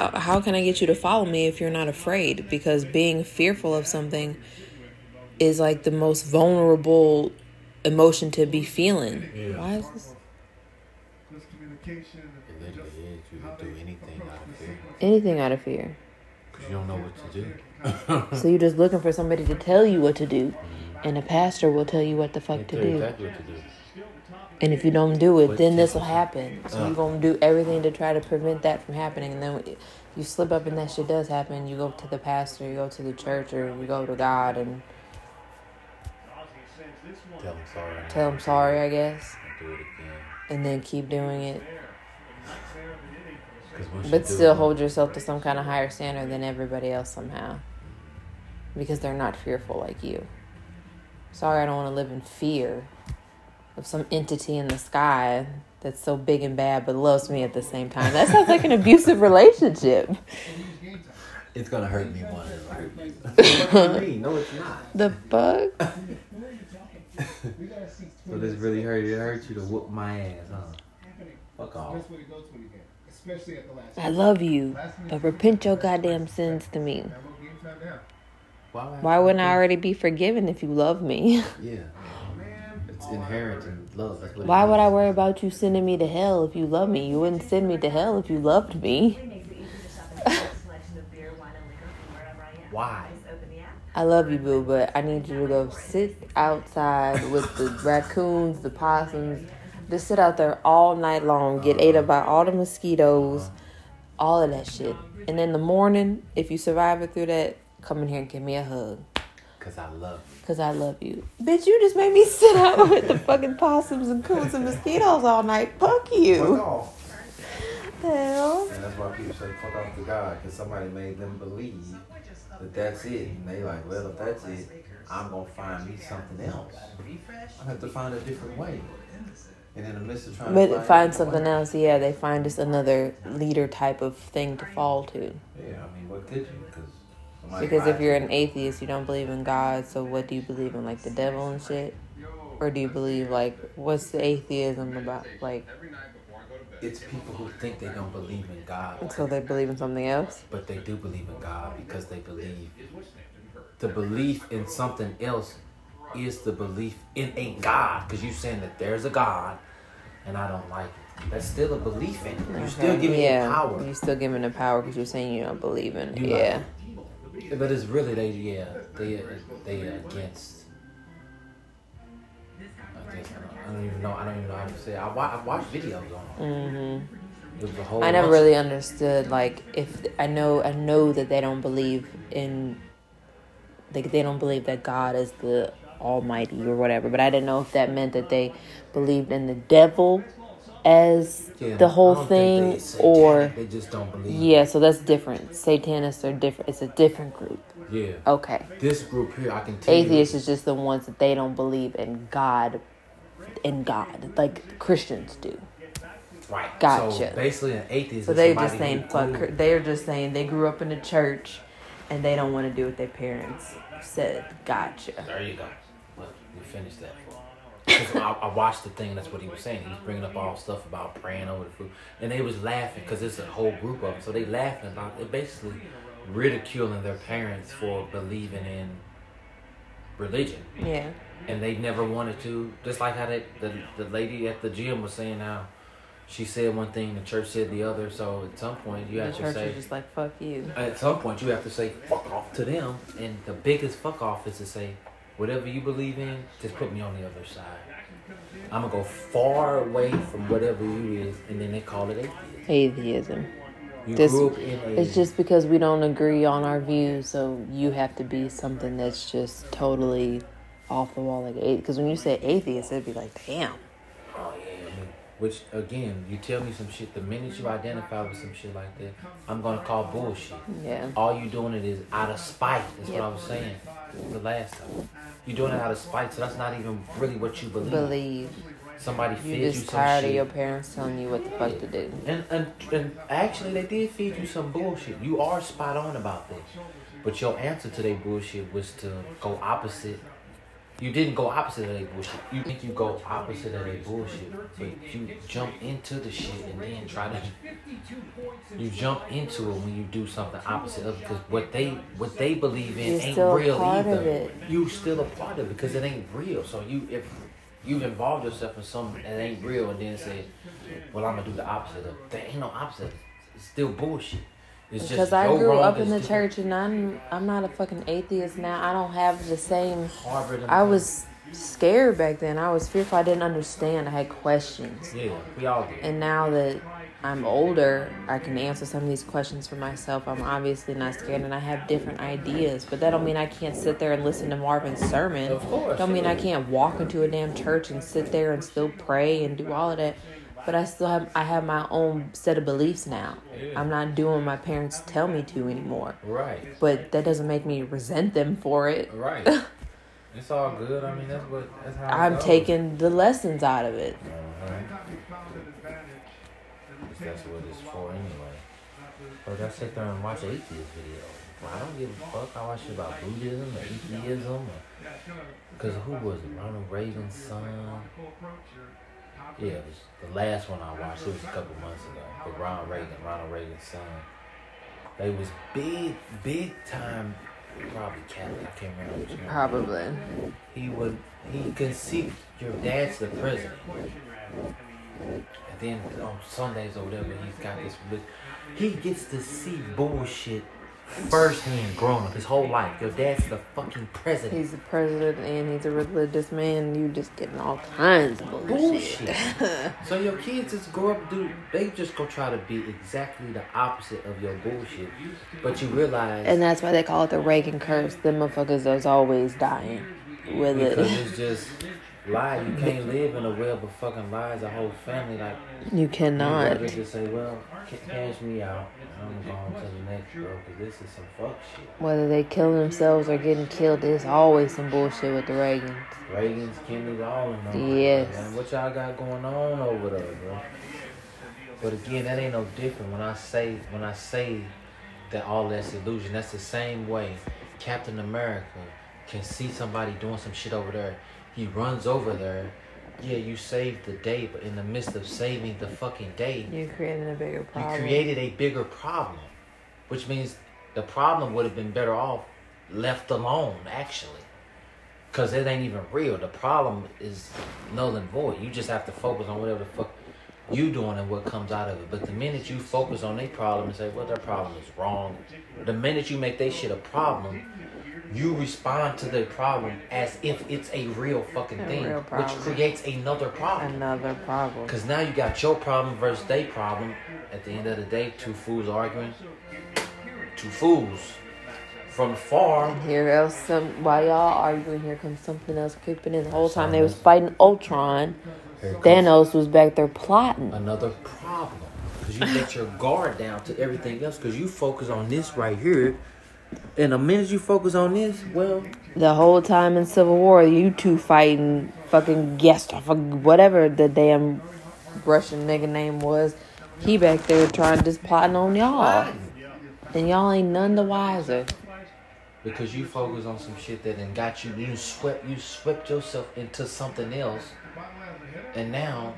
uh, how can I get you to follow me if you're not afraid? Because being fearful of something is like the most vulnerable emotion to be feeling. Yeah. Why is this? It literally is. You would do anything out of fear. Anything out of fear. Because you don't know what to do. So you're just looking for somebody to tell you what to do, and a pastor will tell you what the fuck to tell do. exactly what to do. And if you don't do it, then this will happen. So Uh. you're gonna do everything to try to prevent that from happening. And then you slip up and that shit does happen. You go to the pastor, you go to the church, or you go to God and Tell them sorry. tell him sorry, I guess, And do it again. and then keep doing it. But still hold yourself to some kind of higher standard than everybody else somehow. Because they're not fearful like you. Sorry, I don't want to live in fear of some entity in the sky that's so big and bad but loves me at the same time. That sounds like an abusive relationship. It's gonna hurt me more than it'll hurt you. what do? No, it's not. The bug? So this really hurt. It hurt you to whoop my ass, huh? Fuck off. Best way to go to it again, especially at the last. I love you, but repent your goddamn sins to me. Now, what game time now? Why, would Why wouldn't I already be forgiven if you love me? Yeah. It's inherent in love. That's what Why would I worry about you sending me to hell if you love me? You wouldn't send me to hell if you loved me. Why? I love you, boo, but I need you to go sit outside with the raccoons, the possums. Just sit out there all night long, get ate up by all the mosquitoes, uh-huh. all of that shit. And in the morning, if you survive it through that, come in here and give me a hug. Cause I love you. Cause I love you. Bitch, you just made me sit out with the fucking possums and coons and mosquitoes all night. Fuck Fuck you. off. The hell? And that's why people say fuck off to God, because somebody made them believe that that's it. And they like, well, if that's it, I'm gonna find me something else. I have to find a different way. And in the midst of trying to find, find something different else, yeah, they find just another leader type of thing to fall to. Yeah, I mean, what could you? Because Because if you're an atheist, you don't believe in God, so what do you believe in? Like the devil and shit? Or do you believe, like, what's the atheism about? Like, it's people who think they don't believe in God, so they believe in something else? but they do believe in God because they believe. The belief in something else is the belief in a God, because you're saying that there's a God, and I don't like it. That's still a belief in it. You're still giving yeah, it power. You're still giving it power because you're saying you don't believe in it. You like- yeah. But it's really they yeah they they against. I don't, I don't even know I don't even know how to say. It. I, wa- I watched videos on hmm whole. I never really understood like if I know I know that they don't believe in like they don't believe that God is the Almighty or whatever, but I didn't know if that meant that they believed in the devil as Yeah, the whole thing satanic, or they just don't believe. yeah, so that's different. Satanists are different. It's a different group. Yeah. Okay. This group here, I can tell. Atheists is just the ones that they don't believe in God in God like Christians do. Right. Gotcha. So basically, an atheist. So is they're just saying fuck. They're just saying they grew up in the church, and they don't want to do what their parents said. Gotcha. There you go. Well, you finished that. 'Cause I, I watched the thing. That's what he was saying. He was bringing up all stuff about praying over the food, and they was laughing because it's a whole group of them. So they laughing about it, basically ridiculing their parents for believing in religion, Yeah. and they never wanted to. Just like how they, the the lady at the gym was saying how she said one thing, the church said the other. So at some point you The have to church say. is just like fuck you. At some point, you have to say fuck off to them, and the biggest fuck off is to say, whatever you believe in, just put me on the other side. I'm gonna go far away from whatever you is, and then they call it atheism. Atheism. You This- grew up in a. It's just because we don't agree on our views, so you have to be something that's just totally off the wall, like because when you say atheist, it'd be like, damn. Oh yeah, which again, you tell me some shit. The minute you identify with some shit like that, I'm gonna call bullshit. Yeah. All you doing it is out of spite. That's Yep. what I was saying the last time. You're doing it out of spite, so that's not even really what you believe. Believe. Somebody fed You're you just some tired shit. of your parents telling you what the fuck to do. And, and and actually, they did feed you some bullshit. You are spot on about this, but your answer to their bullshit was to go opposite You didn't go opposite of their bullshit. You think you go opposite of their bullshit, but you jump into the shit and then try to. You jump into it when you do something opposite of because what they what they believe in You're ain't still real part either. of it. You still a part of it because it ain't real. So you if you've involved yourself in something that ain't real and then say, well I'm gonna do the opposite of. There ain't no opposite. It's still bullshit. It's Because I grew up in the church and I'm I'm not a fucking atheist now. I don't have the same Harvard I was scared back then. I was fearful. I didn't understand. I had questions. Yeah, we all did. And now that I'm older, I can answer some of these questions for myself. I'm obviously not scared and I have different ideas. But that don't mean I can't sit there and listen to Marvin's sermon. Of course. Don't mean I can't walk into a damn church and sit there and still pray and do all of that. But I still have I have my own set of beliefs now. Yeah. I'm not doing what my parents tell me to anymore. Right. But that doesn't make me resent them for it. Right. it's all good. I mean, that's what. That's how. I'm goes. taking the lessons out of it. Uh-huh. That's what it's for anyway. But I sit there and watch atheist videos. I don't give a fuck. I watch about Buddhism or atheism. Because who was it? Ronald Reagan's son. Yeah, it was the last one I watched. It was a couple months ago. But Ronald Reagan, Ronald Reagan's son. They was big, big time. Probably Catholic. I can't remember which. Probably. he would he see your dad's the president. And then on Sundays or whatever, he's got this. He gets to see bullshit firsthand growing up his whole life. Your dad's the fucking president. He's the president and he's a religious man. You just getting all kinds of bullshit. bullshit. so your kids just grow up, dude. they just go try to be exactly the opposite of your bullshit, but you realize and that's why they call it the Reagan curse. The motherfuckers is always dying with because it. it's just lie. You can't live in a web of fucking lies. A whole family like You cannot. rather just say, well, ca- cash me out. I'm going to the next bro, because this is some fuck shit. Whether they kill themselves or getting killed, there's always some bullshit with the Reagans. Reagan's, Kennedy, all of them. Yes. Man, what y'all got going on over there, bro? But again, that ain't no different. When I say, when I say that all that's illusion, that's the same way Captain America can see somebody doing some shit over there. He runs over there. Yeah, you saved the day, but in the midst of saving the fucking day, you created a bigger problem. You created a bigger problem, which means the problem would have been better off left alone, actually. Because it ain't even real. The problem is null and void. You just have to focus on whatever the fuck you doing and what comes out of it. But the minute you focus on their problem and say, well, their problem is wrong, the minute you make their shit a problem, you respond to their problem as if it's a real fucking A thing, real which creates another problem. Another problem. Because now you got your problem versus their problem. At the end of the day, two fools arguing. Two fools from far. Here else, some while y'all arguing, here comes something else creeping in. The whole time they was fighting Ultron, Thanos was back there plotting. Another problem. Because you let your guard down to everything else. Because you focus on this right here. And the minute you focus on this, well, The whole time in Civil War, you two fighting fucking guest whatever the damn Russian nigga name was. He back there trying just plotting on y'all, and y'all ain't none the wiser. because you focus on some shit that then got you, you swept, you swept yourself into something else. And now,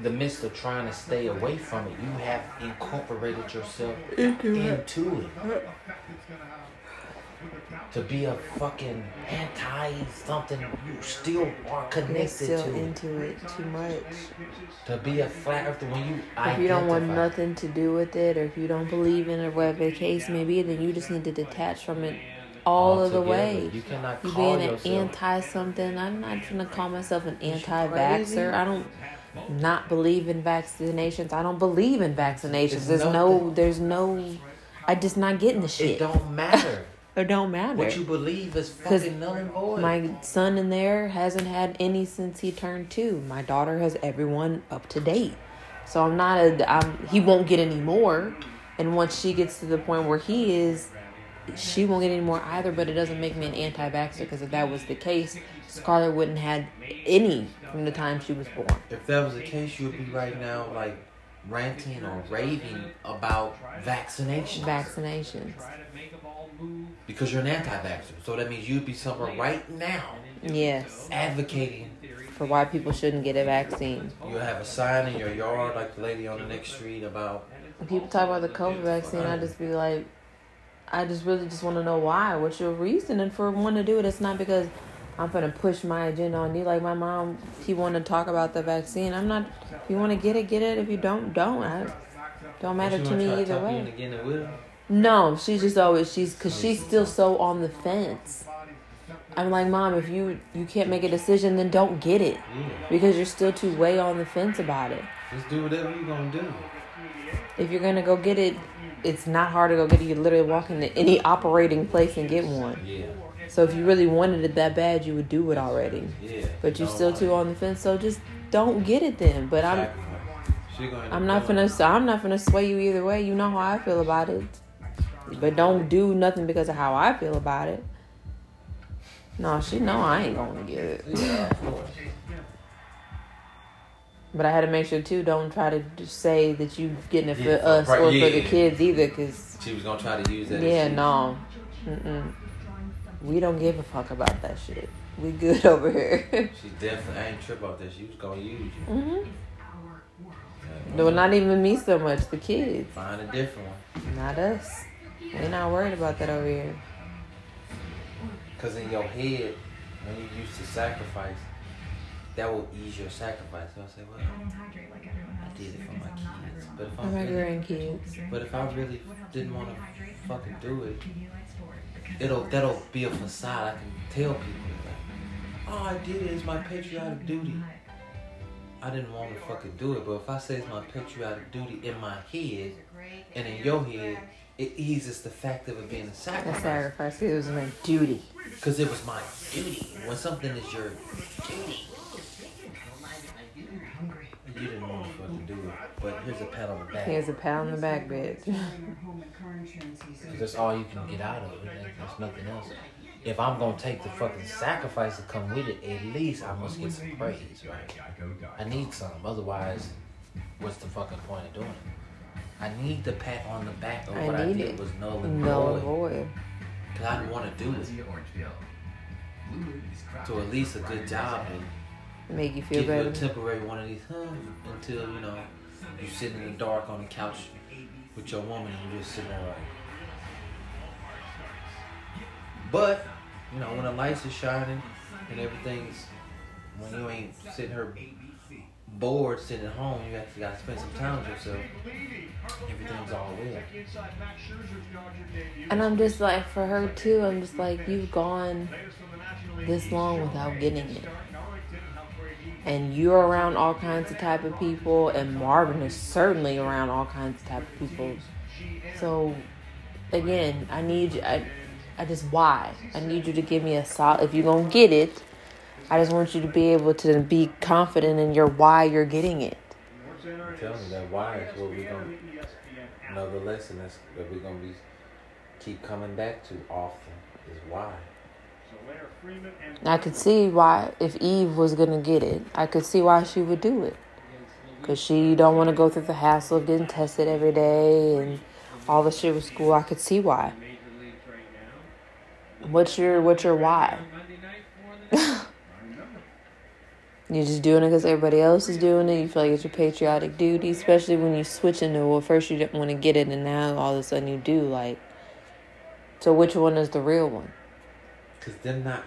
the midst of trying to stay away from it, you have incorporated yourself into it. To be a fucking anti something, you still are connected still to it. into it too much. To be a flat earther when you If you don't want nothing to do with it, or if you don't believe in it, whatever the case may be, then you just need to detach from it all of the way. You cannot You call being an yourself. anti something. I'm not gonna call myself an anti-vaxxer. I don't not believe in vaccinations. I don't believe in vaccinations. It's there's no. There's no. I just not getting the shit. it don't matter. It don't matter. what you believe is 'Cause fucking null and void. My son in there hasn't had any since he turned two. My daughter has everyone up to date. So I'm not a. I'm, he won't get any more. And once she gets to the point where he is, she won't get any more either. But it doesn't make me an anti-vaxxer because if that was the case, Scarlett wouldn't had any from the time she was born. If that was the case, you would be right now like ranting or raving about vaccination Vaccinations. Because you're an anti-vaxxer. So that means you'd be somewhere right now Yes. advocating. For why people shouldn't get a vaccine. You have a sign in your yard, like the lady on the next street, about When people talk about the COVID vaccine, I just be like, I just really just want to know why. What's your reasoning for wanting to do it? It's not because I'm gonna push my agenda on you. Like my mom, she want to talk about the vaccine. I'm not. If you want to get it, get it. If you don't, don't. I, don't matter to me either talk you way. Into getting it with her? No, she's just always she's because she's still so on the fence. I'm like, mom, if you you can't make a decision, then don't get it Yeah. because you're still too way on the fence about it. Just do whatever you're gonna do. If you're gonna go get it, it's not hard to go get it. You literally walk into any operating place and get one. Yeah. So if you really wanted it that bad, you would do it already. Yeah. But you're still too on the fence, so just don't get it then. But I'm Sacrifice. She gonna end I'm not gonna I'm not gonna sway you either way. You know how I feel about it. But don't do nothing because of how I feel about it. No, she know I ain't gonna get it. Yeah. But I had to make sure too. Don't try to say that you getting it for Yeah, us right, or for the kids either, cause She was gonna try to use that. yeah, no, Mm-mm. we don't give a fuck about that shit. We good over here. She definitely. I ain't trip off that. She was gonna use you. hmm No, not even me so much. The kids, Find a different one. not us. We're not worried about that over here. Cause in your head, when you used to sacrifice, that will ease your sacrifice. So I say, well, I did it for my kids. But if I For my really, grandkids. but if I really didn't want to fucking do it, it'll that'll be a facade. I can tell people like, all oh, I did is my patriotic duty. I didn't want to fucking do it, but if I say it's my patriotic duty in my head and in your head, it eases the fact of it being a sacrifice. sacrifice it was my duty. Because it was my duty. When something is your duty, you didn't want to fucking do it. But here's a pat on the back. Here's a pat on the back, bitch. 'Cause that's all you can get out of it. There's nothing else. If I'm gonna take the fucking sacrifice to come with it, at least I must get some praise, right? I need some. Otherwise, what's the fucking point of doing it? I need the pat on the back of I what I need did it. was null and No void. void. Because I didn't want to do it. So at least a good job and Make you feel give you a temporary one of these huh, until you know you sitting in the dark on the couch with your woman and you're just sitting there like. But you know when the lights are shining and everything's when you ain't sitting here bored sitting at home, you actually got to spend some time with yourself. Everything's all well. And I'm just like, for her too, I'm just like, you've gone this long without getting it. And you're around all kinds of type of people, and Marvin is certainly around all kinds of type of people. So, again, I need you. I, I just why I need you to give me a solid. If you're gonna get it, I just want you to be able to be confident in your why you're getting it. Tell me that why is what we're gonna another lesson that's that we're gonna be keep coming back to often is why. I could see why if Eve was gonna get it, I could see why she would do it. Cause she don't want to go through the hassle of getting tested every day and all the shit with school. I could see why. What's your what's your why? You're just doing it because everybody else is doing it. You feel like it's your patriotic duty, especially when you switch into well, first you didn't want to get it, and now all of a sudden you do. Like, so which one is the real one? Cause they're not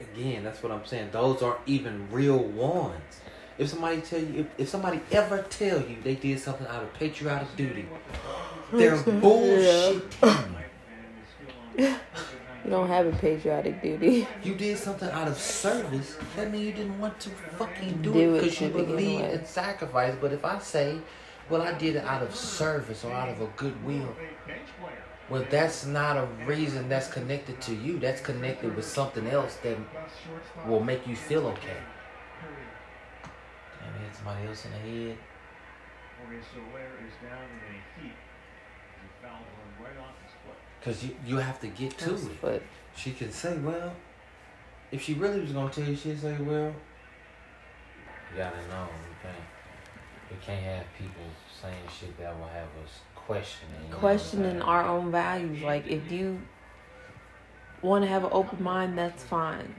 again, that's what I'm saying. Those aren't even real ones. If somebody tell you if, if somebody ever tell you they did something out of patriotic duty, they're bullshit. You don't have a patriotic duty. You did something out of service. That means you didn't want to fucking do, Do it it because you believe in sacrifice. But if I say, well, I did it out of service or out of a goodwill, well, that's not a reason that's connected to you. That's connected with something else that will make you feel okay. Damn, hit somebody else in the head. Because you, you have to get to it. But She can say, well, if she really was gonna tell you, she'd say, well, you gotta know, you can't. We can't have people saying shit that will have us questioning. you know, questioning our own values. Like if you want to have an open mind, that's fine.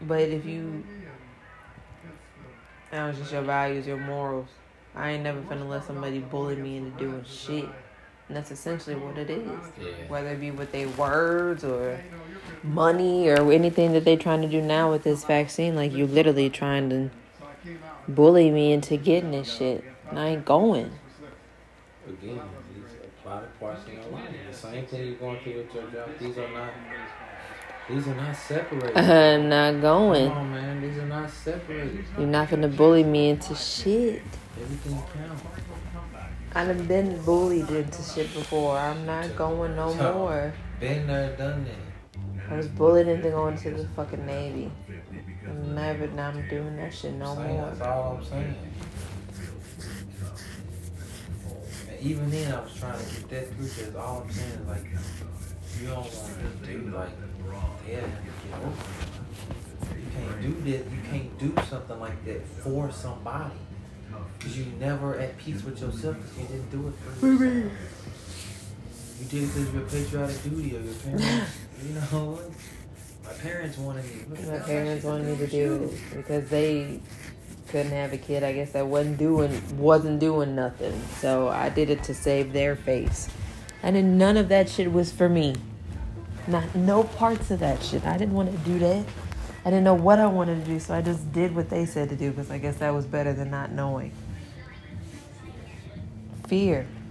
But if you, that was just your values, your morals. I ain't never finna let somebody bully me into doing shit. And that's essentially what it is. Yeah. Whether it be with their words or money or anything that they're trying to do now with this vaccine. Like you literally trying to bully me into getting this shit. And I ain't going. Again, these apply to parts in your life. The same thing you're going through with your job. These are not. These are not separated. I'm not Come going. on, man. These are not separated. You're not gonna bully me into shit. Everything counts. I done been bullied into shit before. I'm not going no more. Been there, done that. I was bullied into going to the fucking Navy. I'm never, I'm doing that shit no Saying, more. That's all I'm saying. And even then, I was trying to get that through because all I'm saying is like, you don't want to do like, yeah, have to get over it. You can't do that. You can't do something like that for somebody. Because you never at peace with yourself because you didn't do it for yourself. You did it because of your patriotic duty or your parents. you know what? My parents wanted me. Look, My parents wanted me to do it because they couldn't have a kid. I guess that wasn't doing wasn't doing nothing. So I did it to save their face. And then none of that shit was for me. Not no parts of that shit. I didn't want to do that. I didn't know what I wanted to do, so I just did what they said to do because I guess that was better than not knowing. Fear.